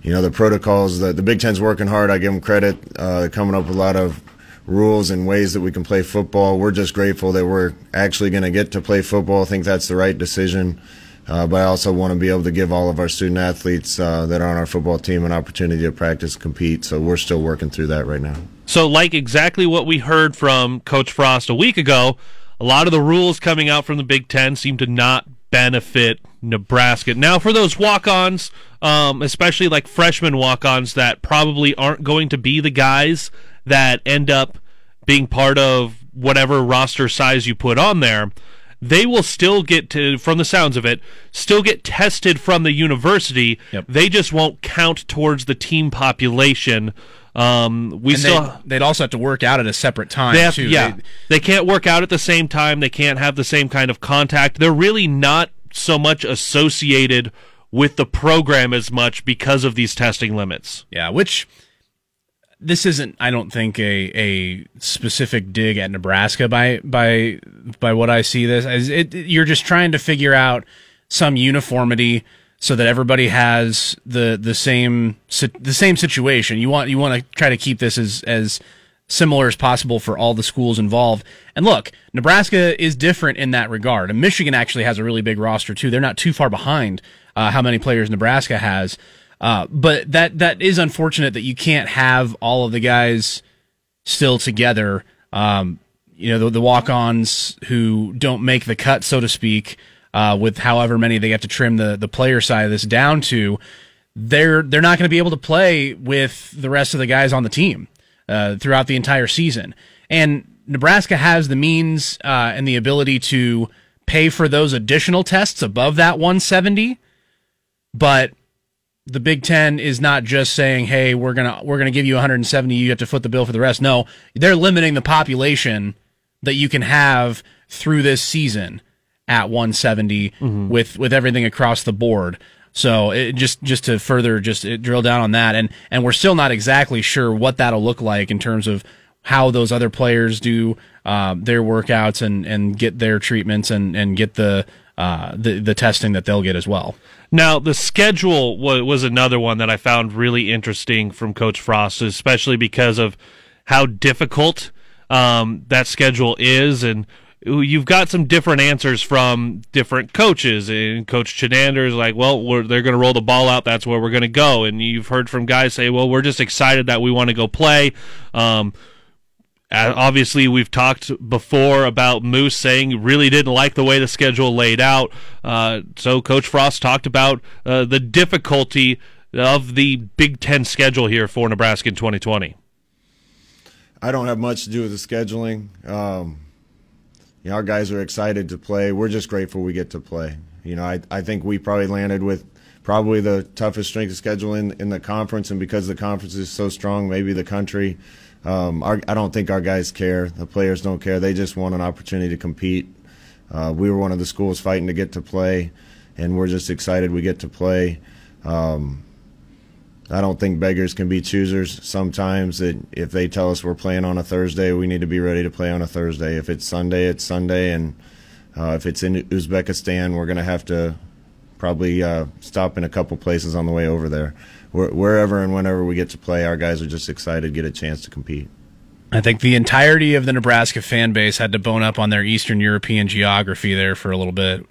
you know, the protocols. The, the Big Ten's working hard. I give them credit. Uh, coming up with a lot of rules and ways that we can play football. We're just grateful that we're actually going to get to play football. I think that's the right decision. Uh, but I also want to be able to give all of our student athletes uh, that are on our football team an opportunity to practice, compete. So we're still working through that right now. So, like exactly what we heard from Coach Frost a week ago, a lot of the rules coming out from the Big Ten seem to not benefit Nebraska. Now, for those walk ons, um, especially like freshman walk ons that probably aren't going to be the guys that end up being part of whatever roster size you put on there, they will still get to, from the sounds of it, still get tested from the university. Yep. They just won't count towards the team population Um, we And still they'd, they'd also have to work out at a separate time they have, too. yeah, They- they can't work out at the same time. They can't have the same kind of contact. They're really not so much associated with the program as much because of these testing limits. Yeah, which this isn't I don't think a a specific dig at Nebraska by by by what I see this as it you're just trying to figure out some uniformity so that everybody has the the same the same situation. You want you want to try to keep this as as similar as possible for all the schools involved. And look, Nebraska is different in that regard. And Michigan actually has a really big roster too. They're not too far behind uh, how many players Nebraska has. Uh, but that that is unfortunate that you can't have all of the guys still together. Um, you know, the, the walk-ons who don't make the cut, so to speak, uh, with however many they have to trim the the player side of this down to, they're they're not going to be able to play with the rest of the guys on the team uh, throughout the entire season. And Nebraska has the means uh, and the ability to pay for those additional tests above that 170, but the Big Ten is not just saying, "Hey, we're gonna we're gonna give you 170. You have to foot the bill for the rest." No, they're limiting the population that you can have through this season at 170 with with everything across the board. So it just just to further just uh, drill down on that, and and we're still not exactly sure what that'll look like in terms of how those other players do uh, their workouts and and get their treatments and and get the uh, the the testing that they'll get as well. Now, the schedule was, was another one that I found really interesting from Coach Frost, especially because of how difficult um, that schedule is. And you've got some different answers from different coaches. And Coach Chinander is like, well, they're going to roll the ball out. That's where we're going to go. And you've heard from guys say, well, we're just excited that we want to go play. Um, obviously, we've talked before about Moos saying really didn't like the way the schedule laid out. Uh, so Coach Frost talked about uh, the difficulty of the Big Ten schedule here for Nebraska in 2020. I don't have much to do with the scheduling. Um, you know, our guys are excited to play. We're just grateful we get to play. You know, I, I think we probably landed with probably the toughest strength of schedule in, in the conference, and because the conference is so strong, maybe the country. Um, our, I don't think our guys care. The players don't care. They just want an opportunity to compete. Uh, we were one of the schools fighting to get to play, and we're just excited we get to play. Um, I don't think beggars can be choosers. Sometimes that if they tell us we're playing on a Thursday, we need to be ready to play on a Thursday. If it's Sunday, it's Sunday, and uh, if it's in Uzbekistan, we're going to have to probably uh, stop in a couple places on the way over there. Where, wherever and whenever we get to play, our guys are just excited to get a chance to compete. I think the entirety of the Nebraska fan base had to bone up on their Eastern European geography there for a little bit,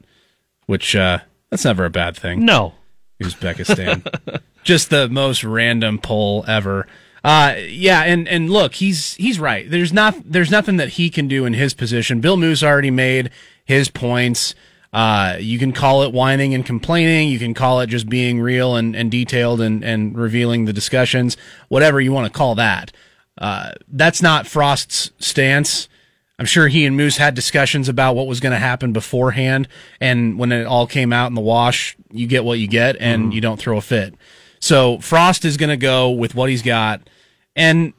which uh, that's never a bad thing. No. Uzbekistan. Just the most random poll ever. Uh, yeah, and, and look, he's he's right. There's not there's nothing that he can do in his position. Bill Moos already made his points. Uh, you can call it whining and complaining. You can call it just being real and, and detailed and, and revealing the discussions, whatever you want to call that. Uh, that's not Frost's stance. I'm sure he and Moos had discussions about what was going to happen beforehand. And when it all came out in the wash, you get what you get and you don't throw a fit. So Frost is going to go with what he's got. And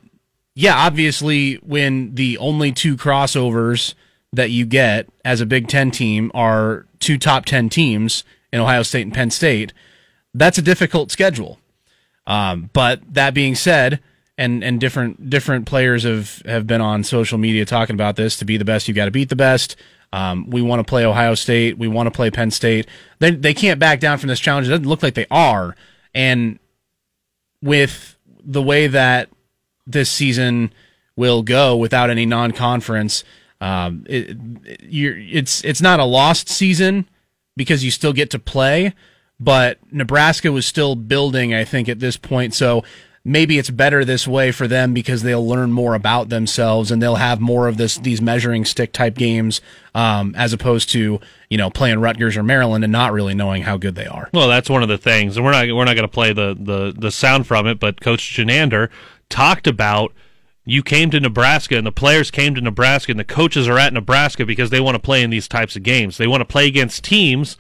yeah, obviously, when the only two crossovers that you get as a Big Ten team are two top 10 teams in Ohio State and Penn State, that's a difficult schedule. Um, but that being said, and, and different different players have, have been on social media talking about this. To be the best, you got to beat the best. Um, we want to play Ohio State. We want to play Penn State. They they can't back down from this challenge. It doesn't look like they are. And with the way that this season will go without any non-conference, um, it, it, you're, it's it's not a lost season because you still get to play, but Nebraska was still building, I think, at this point. So maybe it's better this way for them because they'll learn more about themselves and they'll have more of this these measuring stick type games um, as opposed to you know playing Rutgers or Maryland and not really knowing how good they are. Well, that's one of the things, and we're not we're not going to play the, the the sound from it. But Coach Chinander talked about you came to Nebraska and the players came to Nebraska and the coaches are at Nebraska because they want to play in these types of games. They want to play against teams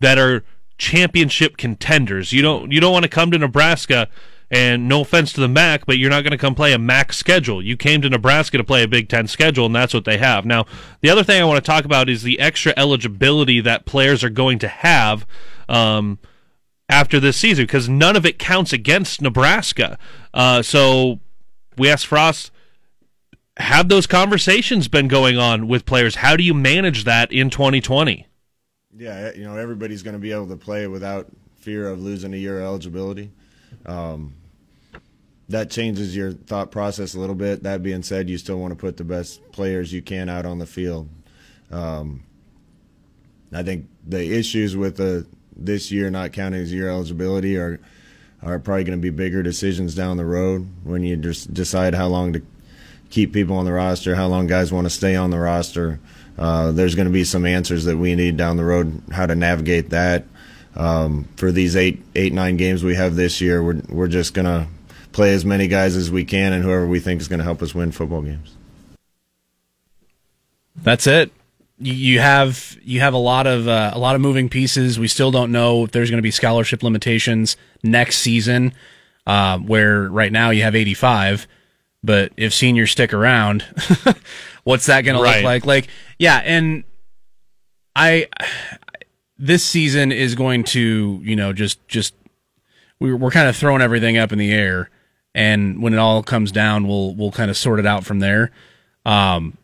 that are championship contenders. You don't you don't want to come to Nebraska And no offense to the MAC, but you're not going to come play a MAC schedule. You came to Nebraska to play a Big Ten schedule, and that's what they have. Now, the other thing I want to talk about is the extra eligibility that players are going to have um, after this season, because none of it counts against Nebraska. Uh, so we asked Frost, have those conversations been going on with players? How do you manage that in 2020? Yeah, you know, everybody's going to be able to play without fear of losing a year of eligibility. Um, that changes your thought process a little bit. That being said, you still want to put the best players you can out on the field. Um, I think the issues with the this year not counting as year eligibility are are probably going to be bigger decisions down the road when you just decide how long to keep people on the roster, how long guys want to stay on the roster. Uh, there's going to be some answers that we need down the road how to navigate that. Um, for these eight, eight, nine games we have this year, we're we're just going to play as many guys as we can and whoever we think is going to help us win football games. That's it. You have you have a lot of uh, a lot of moving pieces. We still don't know if there's going to be scholarship limitations next season. Uh, where right now you have 85, but if seniors stick around, what's that going Right. to look like? Like, yeah, and I this season is going to you know just just we're we're kind of throwing everything up in the air, and when it all comes down, we'll we'll kind of sort it out from there. Um,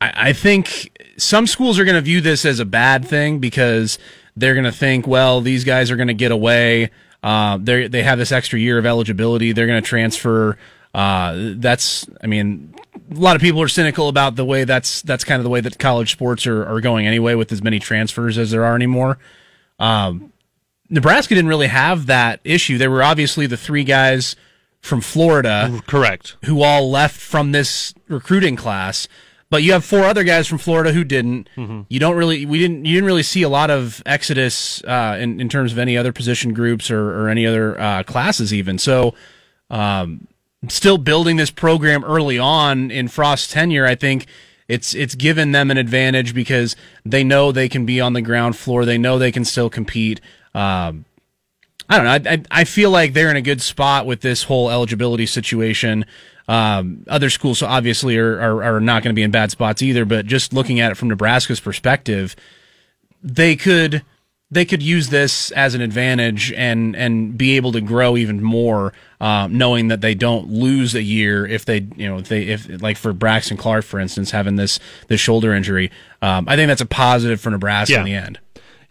I, I think some schools are going to view this as a bad thing because they're going to think, well, these guys are going to get away. Uh, they they have this extra year of eligibility. They're going to transfer. Uh, that's, I mean, a lot of people are cynical about the way that's that's kind of the way that college sports are, are going anyway, with as many transfers as there are anymore. Um, Nebraska didn't really have that issue. There were obviously the three guys from Florida, correct, who all left from this recruiting class. But you have four other guys from Florida who didn't. You don't really, we didn't, you didn't really see a lot of exodus uh, in in terms of any other position groups or, or any other uh, classes even. So, um, still building this program early on in Frost's tenure, I think it's it's given them an advantage because they know they can be on the ground floor. They know they can still compete. Um, I don't know. I, I I feel like they're in a good spot with this whole eligibility situation. Um, other schools obviously are, are, are not going to be in bad spots either. But just looking at it from Nebraska's perspective, they could they could use this as an advantage and and be able to grow even more, um, knowing that they don't lose a year if they you know if they if like for Braxton Clark for instance having this this shoulder injury. Um, I think that's a positive for Nebraska in the end.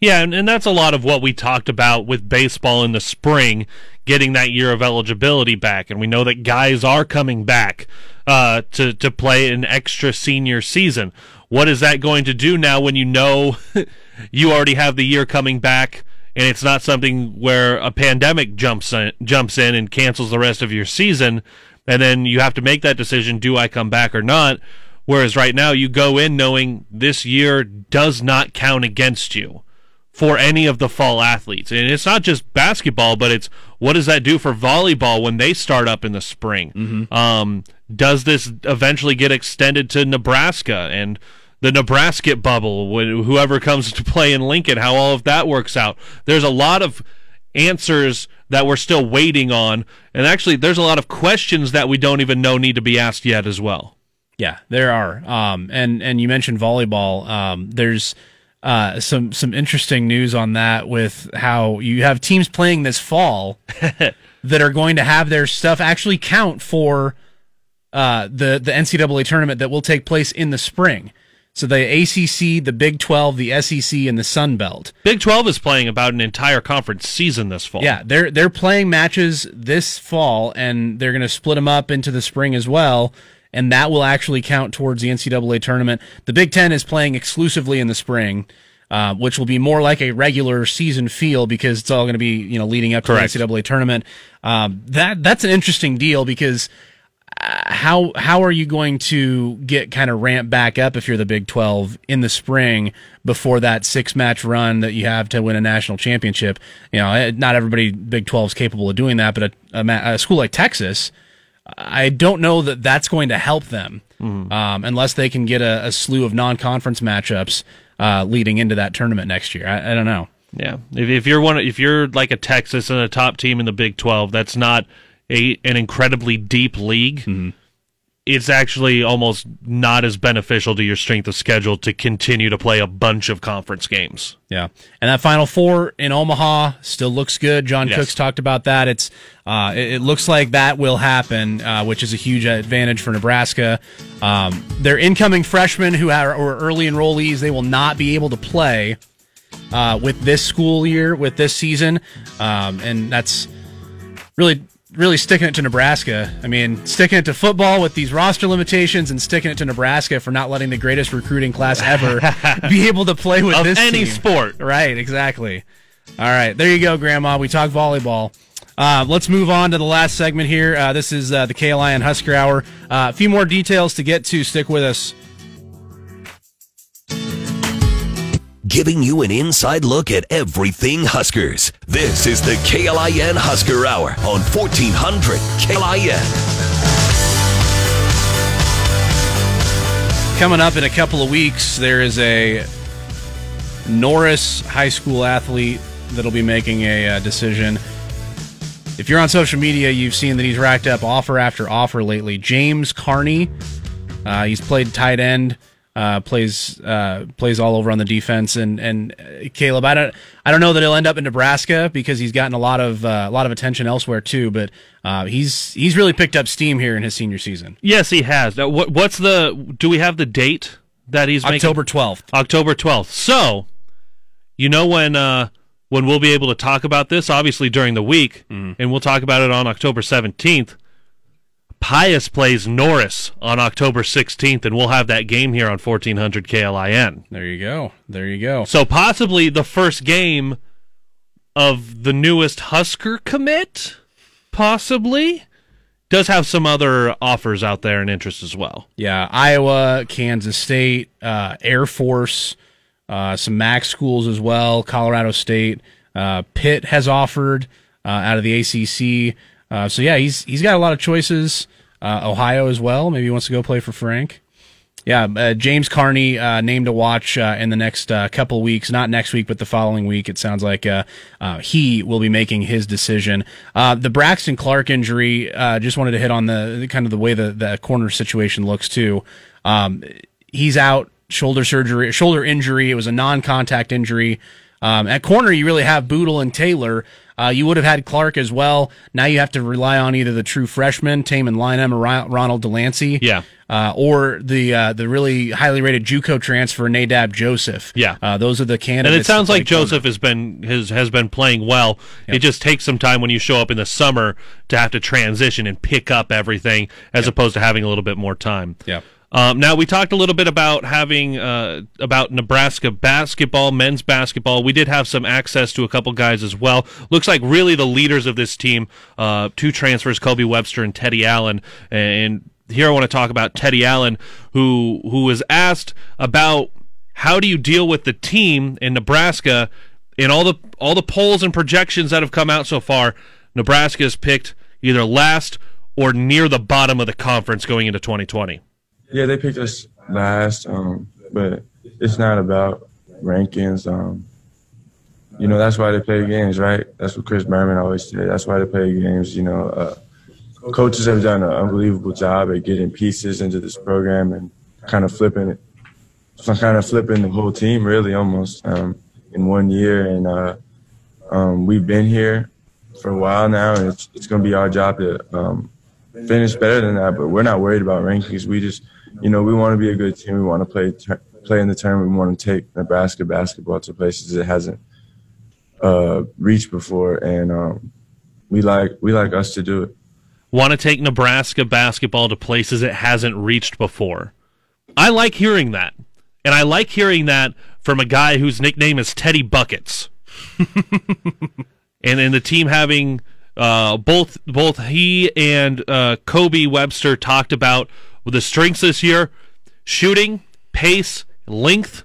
Yeah, and, and that's a lot of what we talked about with baseball in the spring, getting that year of eligibility back. And we know that guys are coming back uh, to, to play an extra senior season. What is that going to do now when you know you already have the year coming back and it's not something where a pandemic jumps in, jumps in and cancels the rest of your season? And then you have to make that decision do I come back or not? Whereas right now you go in knowing this year does not count against you for any of the fall athletes. And it's not just basketball, but it's what does that do for volleyball when they start up in the spring? Um, does this eventually get extended to Nebraska and the Nebraska bubble, when whoever comes to play in Lincoln, how all of that works out? There's a lot of answers that we're still waiting on. And actually, there's a lot of questions that we don't even know need to be asked yet as well. Yeah, there are. Um, and and you mentioned volleyball. Um, there's uh, some some interesting news on that with how you have teams playing this fall that are going to have their stuff actually count for uh, the the NCAA tournament that will take place in the spring. So the ACC, the Big Twelve, the SEC, and the Sun Belt. Big 12 is playing about an entire conference season this fall. Yeah, they're they're playing matches this fall, and they're going to split them up into the spring as well, and that will actually count towards the NCAA tournament. The Big Ten is playing exclusively in the spring, uh, which will be more like a regular season feel because it's all going to be you know leading up to Correct. the NCAA tournament. Um, that that's an interesting deal because uh, how how are you going to get kind of ramped back up if you're the Big 12 in the spring before that six match run that you have to win a national championship? You know, eh, not everybody Big 12 is capable of doing that, but a, a, a school like Texas, I don't know that that's going to help them um, unless they can get a, a slew of non conference matchups uh, leading into that tournament next year. I, I don't know. Yeah, if, if you're one, if you're like a Texas and a top team in the Big Twelve, that's not a an incredibly deep league. Mm-hmm. It's actually almost not as beneficial to your strength of schedule to continue to play a bunch of conference games. Yeah, and that Final Four in Omaha still looks good. John Yes. Cooks talked about that. It's uh, it, it looks like that will happen, uh, which is a huge advantage for Nebraska. Um, their incoming freshmen who are or early enrollees, they will not be able to play uh, with this school year, with this season, um, and that's really really sticking it to Nebraska. I mean, sticking it to football with these roster limitations and sticking it to Nebraska for not letting the greatest recruiting class ever be able to play with Of this any team. sport. Right, exactly. All right, there you go, Grandma. We talk volleyball. Uh, let's move on to the last segment here. Uh, this is uh, the KLIN Husker Hour. Uh, a few more details to get to. Stick with us. Giving you an inside look at everything Huskers. This is the KLIN Husker Hour on 1400 KLIN. Coming up in a couple of weeks, there is a Norris High School athlete that'll be making a uh, decision. If you're on social media, you've seen that he's racked up offer after offer lately. James Carney, uh, he's played tight end, uh, plays uh, plays all over on the defense, and and uh, Caleb, I don't I don't know that he'll end up in Nebraska because he's gotten a lot of uh, a lot of attention elsewhere too, but uh, he's he's really picked up steam here in his senior season. Yes, he has. Now, what, what's the? Do we have the date that he's October twelfth. October twelfth. So, you know when uh, when we'll be able to talk about this? Obviously during the week, Mm-hmm. and we'll talk about it on October seventeenth. Pius plays Norris on October sixteenth, and we'll have that game here on fourteen hundred KLIN. There you go. There you go. So possibly the first game of the newest Husker commit, possibly. Does have some other offers out there and interest as well. Yeah, Iowa, Kansas State, uh, Air Force, uh, some MAC schools as well. Colorado State, uh, Pitt has offered uh, out of the ACC. Uh, so yeah, he's he's got a lot of choices. Uh, Ohio as well. Maybe he wants to go play for Frank. Yeah, uh, James Carney uh, named to watch uh, in the next uh, couple weeks. Not next week, but the following week. It sounds like uh, uh, he will be making his decision. The Braxton Clark injury. Just wanted to hit on the, the kind of the way the the corner situation looks too. Um, he's out shoulder surgery, shoulder injury. It was a non-contact injury. Um, at corner, you really have Bootle and Taylor. Uh, you would have had Clark as well. Now you have to rely on either the true freshman, Tamon Lynum, or Ronald Delancy. Yeah. Uh, or the uh, the really highly rated JUCO transfer Nadab Joseph. Yeah. uh, those are the candidates. And it sounds like Joseph has been has has been playing well. It just takes some time when you show up in the summer to have to transition and pick up everything, as opposed to having a little bit more time. Yeah. Um, now we talked a little bit about having uh, about Nebraska basketball, men's basketball. We did have some access to a couple guys as well. Looks like really the leaders of this team, uh, two transfers, Kobe Webster and Teddy Allen. And here I want to talk about Teddy Allen, who who was asked about how do you deal with the team in Nebraska in all the all the polls and projections that have come out so far. Nebraska is picked either last or near the bottom of the conference going into 2020. Yeah, they picked us last, um, but it's not about rankings. Um, you know, that's why they play games, right? That's what Chris Berman always said. That's why they play games. You know, uh, coaches have done an unbelievable job at getting pieces into this program and kind of flipping it. So kind of flipping the whole team, really, almost um, in one year. And uh, um, we've been here for a while now, and it's, it's going to be our job to um, finish better than that. But we're not worried about rankings. We just, you know, we want to be a good team. We want to play play in the tournament. We want to take Nebraska basketball to places it hasn't uh, reached before, and um, we like we like us to do it. Want to take Nebraska basketball to places it hasn't reached before. I like hearing that. And I like hearing that from a guy whose nickname is Teddy Buckets. and then the team having uh, both both he and uh, Kobe Webster talked about the strengths this year: shooting, pace, length,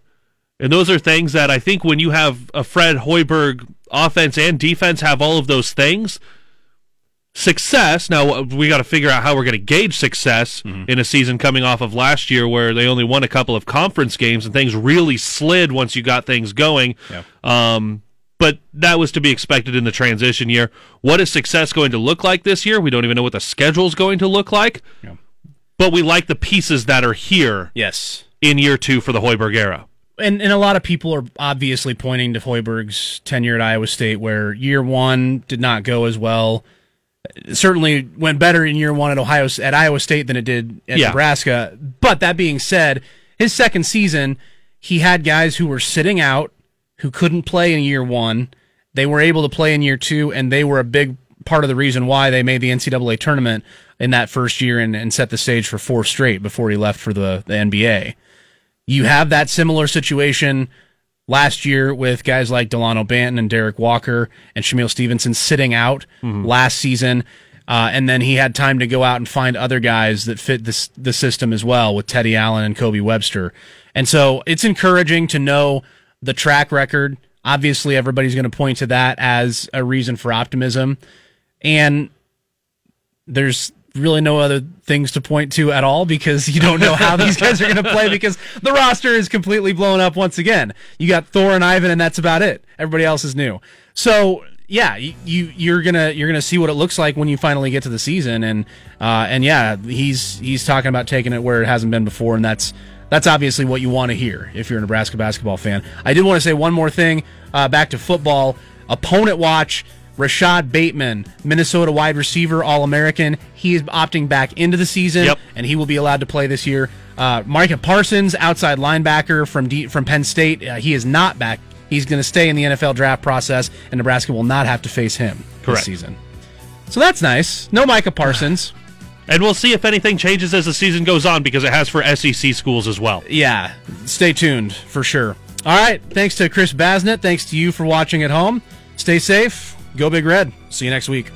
and those are things that I think when you have a Fred Hoiberg offense and defense have all of those things, success. Now we got to figure out how we're going to gauge success in a season coming off of last year where they only won a couple of conference games and things really slid once you got things going. Yeah. Um, but that was to be expected in the transition year. What is success going to look like this year? We don't even know what the schedule is going to look like. Yeah. But we like the pieces that are here Yes. in year two for the Hoiberg era. And and a lot of people are obviously pointing to Hoiberg's tenure at Iowa State, where year one did not go as well. It certainly went better in year one at Ohio at Iowa State than it did at Yeah. Nebraska. But that being said, his second season, he had guys who were sitting out who couldn't play in year one. They were able to play in year two, and they were a big part of the reason why they made the NCAA tournament in that first year and, and set the stage for four straight before he left for the, the NBA. You have that similar situation last year with guys like Delano Banton and Derek Walker and Shamiel Stevenson sitting out last season. Uh, and then he had time to go out and find other guys that fit this, the system as well with Teddy Allen and Kobe Webster. And so it's encouraging to know the track record. Obviously, everybody's going to point to that as a reason for optimism. And there's really no other things to point to at all because you don't know how these guys are going to play because the roster is completely blown up once again. You got Thor and Yvan, and that's about it. Everybody else is new. So yeah, you, you you're gonna you're gonna see what it looks like when you finally get to the season, and uh, and yeah, he's he's talking about taking it where it hasn't been before, and that's that's obviously what you want to hear if you're a Nebraska basketball fan. I did want to say one more thing. Uh, back to football. Opponent watch. Rashod Bateman, Minnesota wide receiver, All American. He is opting back into the season, Yep. and he will be allowed to play this year. Uh, Micah Parsons, outside linebacker from D- from Penn State, uh, he is not back. He's going to stay in the NFL draft process, and Nebraska will not have to face him Correct. this season. So that's nice. No Micah Parsons. And we'll see if anything changes as the season goes on because it has for SEC schools as well. yeah, stay tuned for sure. All right. Thanks to Chris Basnett. Thanks to you for watching at home. Stay safe. Go Big Red. See you next week.